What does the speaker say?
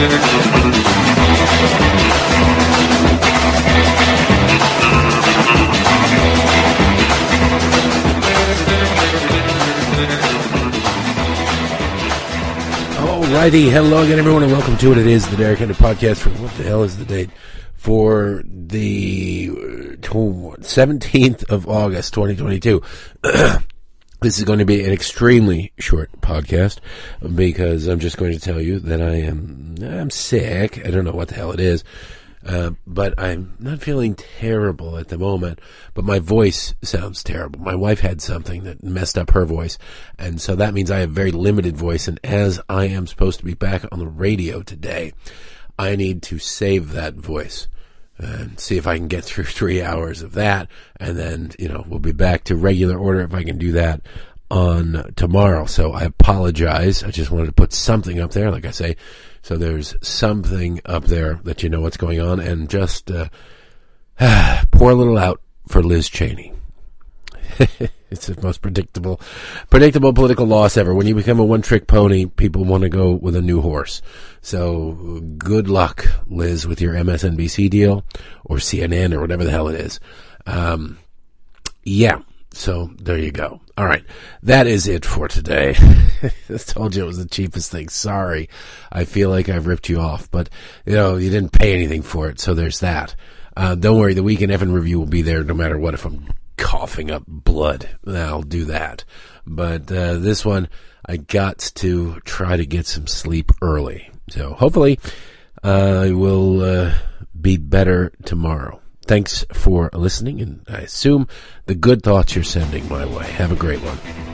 Alrighty, hello again, everyone, and welcome to it. It is the Derek Hunter podcast for what the hell is the date? For the uh, seventeenth of August, twenty twenty two. This is going to be an extremely short podcast because I'm just going to tell you that I am I'm sick. I don't know what the hell it is. Uh, but I'm not feeling terrible at the moment, but my voice sounds terrible. My wife had something that messed up her voice, and so that means I have very limited voice, and as I am supposed to be back on the radio today, I need to save that voice and see if I can get through three hours of that, and then, you know, we'll be back to regular order if I can do that on tomorrow. So I apologize. I just wanted to put something up there, like I say, so there's something up there that you know what's going on, and just uh, pour a little out for Liz Cheney. it's the most predictable, predictable political loss ever. When you become a one-trick pony, people want to go with a new horse. So good luck, Liz, with your MSNBC deal or CNN or whatever the hell it is. Um, yeah. So there you go. All right. That is it for today. I told you it was the cheapest thing. Sorry. I feel like I've ripped you off, but you know, you didn't pay anything for it. So there's that. Uh, don't worry. The weekend Evan review will be there no matter what. If I'm coughing up blood, I'll do that. But, uh, this one, I got to try to get some sleep early. So hopefully, uh, I will, uh, be better tomorrow. Thanks for listening, and I assume the good thoughts you're sending my way. Have a great one.